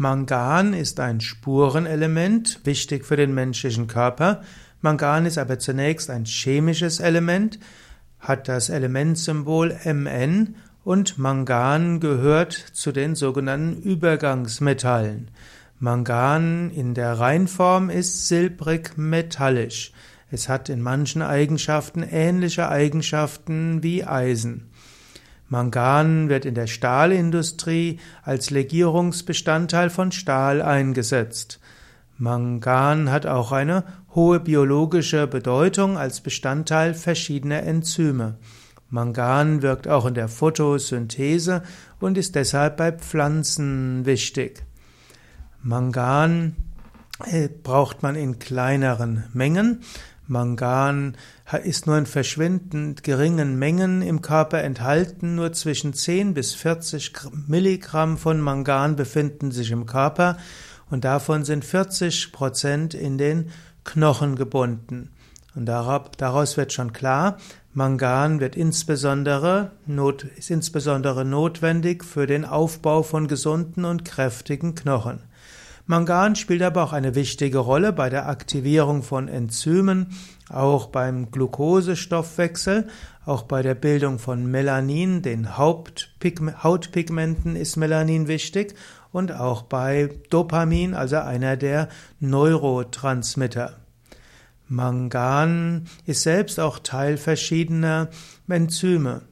Mangan ist ein Spurenelement, wichtig für den menschlichen Körper. Mangan ist aber zunächst ein chemisches Element, hat das Elementsymbol Mn und Mangan gehört zu den sogenannten Übergangsmetallen. Mangan in der Reinform ist silbrig metallisch. Es hat in manchen Eigenschaften ähnliche Eigenschaften wie Eisen. Mangan wird in der Stahlindustrie als Legierungsbestandteil von Stahl eingesetzt. Mangan hat auch eine hohe biologische Bedeutung als Bestandteil verschiedener Enzyme. Mangan wirkt auch in der Photosynthese und ist deshalb bei Pflanzen wichtig. Mangan äh, braucht man in kleineren Mengen. Mangan ist nur in verschwindend geringen Mengen im Körper enthalten. Nur zwischen 10 bis 40 Milligramm von Mangan befinden sich im Körper und davon sind 40 Prozent in den Knochen gebunden. Und daraus wird schon klar, Mangan wird insbesondere ist insbesondere notwendig für den Aufbau von gesunden und kräftigen Knochen. Mangan spielt aber auch eine wichtige Rolle bei der Aktivierung von Enzymen, auch beim Glukosestoffwechsel, auch bei der Bildung von Melanin, den Hautpigmenten ist Melanin wichtig und auch bei Dopamin, also einer der Neurotransmitter. Mangan ist selbst auch Teil verschiedener Enzyme.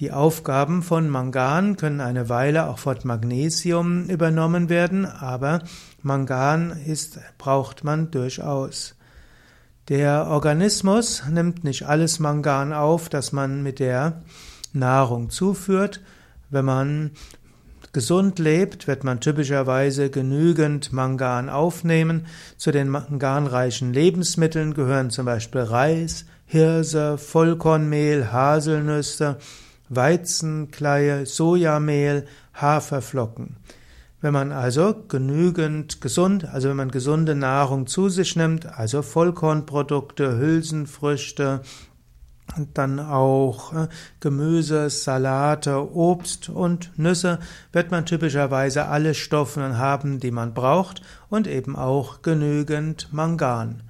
Die Aufgaben von Mangan können eine Weile auch von Magnesium übernommen werden, aber Mangan ist, braucht man durchaus. Der Organismus nimmt nicht alles Mangan auf, das man mit der Nahrung zuführt. Wenn man gesund lebt, wird man typischerweise genügend Mangan aufnehmen. Zu den manganreichen Lebensmitteln gehören zum Beispiel Reis, Hirse, Vollkornmehl, Haselnüsse, Weizenkleie, Sojamehl, Haferflocken. Wenn man also genügend gesund, also wenn man gesunde Nahrung zu sich nimmt, also Vollkornprodukte, Hülsenfrüchte, dann auch äh, Gemüse, Salate, Obst und Nüsse, wird man typischerweise alle Stoffe haben, die man braucht und eben auch genügend Mangan.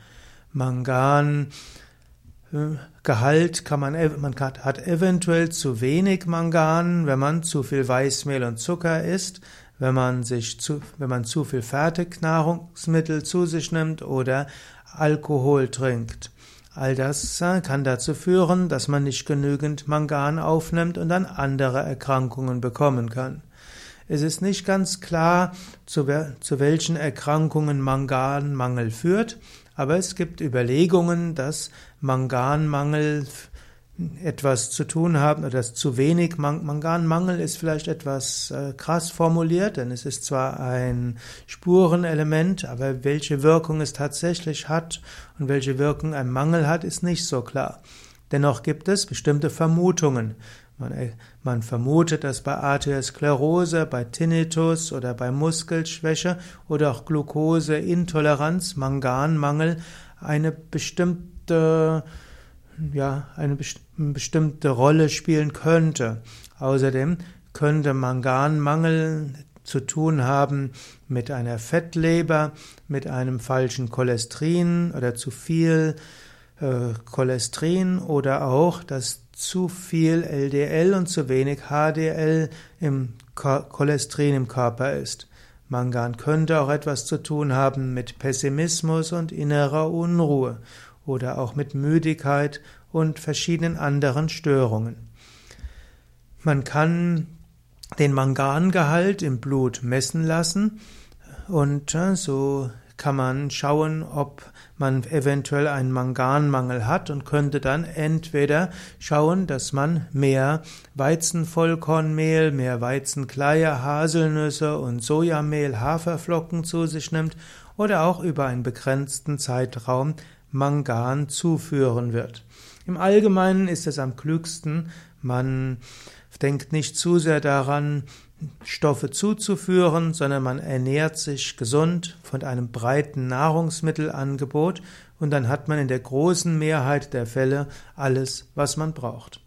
Mangan Gehalt kann man, man hat eventuell zu wenig Mangan, wenn man zu viel Weißmehl und Zucker isst, wenn man sich zu, wenn man zu viel Fertignahrungsmittel zu sich nimmt oder Alkohol trinkt. All das äh, kann dazu führen, dass man nicht genügend Mangan aufnimmt und dann andere Erkrankungen bekommen kann. Es ist nicht ganz klar, zu, zu welchen Erkrankungen Manganmangel führt. Aber es gibt Überlegungen, dass Manganmangel etwas zu tun haben oder dass zu wenig Manganmangel ist vielleicht etwas äh, krass formuliert, denn es ist zwar ein Spurenelement, aber welche Wirkung es tatsächlich hat und welche Wirkung ein Mangel hat, ist nicht so klar. Dennoch gibt es bestimmte Vermutungen. Man, äh, man, vermutet, dass bei Arteriosklerose, bei Tinnitus oder bei Muskelschwäche oder auch Glukoseintoleranz, Manganmangel eine bestimmte, ja, eine bestimmte Rolle spielen könnte. Außerdem könnte Manganmangel zu tun haben mit einer Fettleber, mit einem falschen Cholesterin oder zu viel äh, Cholesterin oder auch das zu viel LDL und zu wenig HDL im Cholesterin im Körper ist. Mangan könnte auch etwas zu tun haben mit Pessimismus und innerer Unruhe oder auch mit Müdigkeit und verschiedenen anderen Störungen. Man kann den Mangangehalt im Blut messen lassen und äh, so kann man schauen, ob man eventuell einen Manganmangel hat und könnte dann entweder schauen, dass man mehr Weizenvollkornmehl, mehr Weizenkleie, Haselnüsse und Sojamehl, Haferflocken zu sich nimmt oder auch über einen begrenzten Zeitraum Mangan zuführen wird. Im Allgemeinen ist es am klügsten, man denkt nicht zu sehr daran, Stoffe zuzuführen, sondern man ernährt sich gesund von einem breiten Nahrungsmittelangebot und dann hat man in der großen Mehrheit der Fälle alles, was man braucht.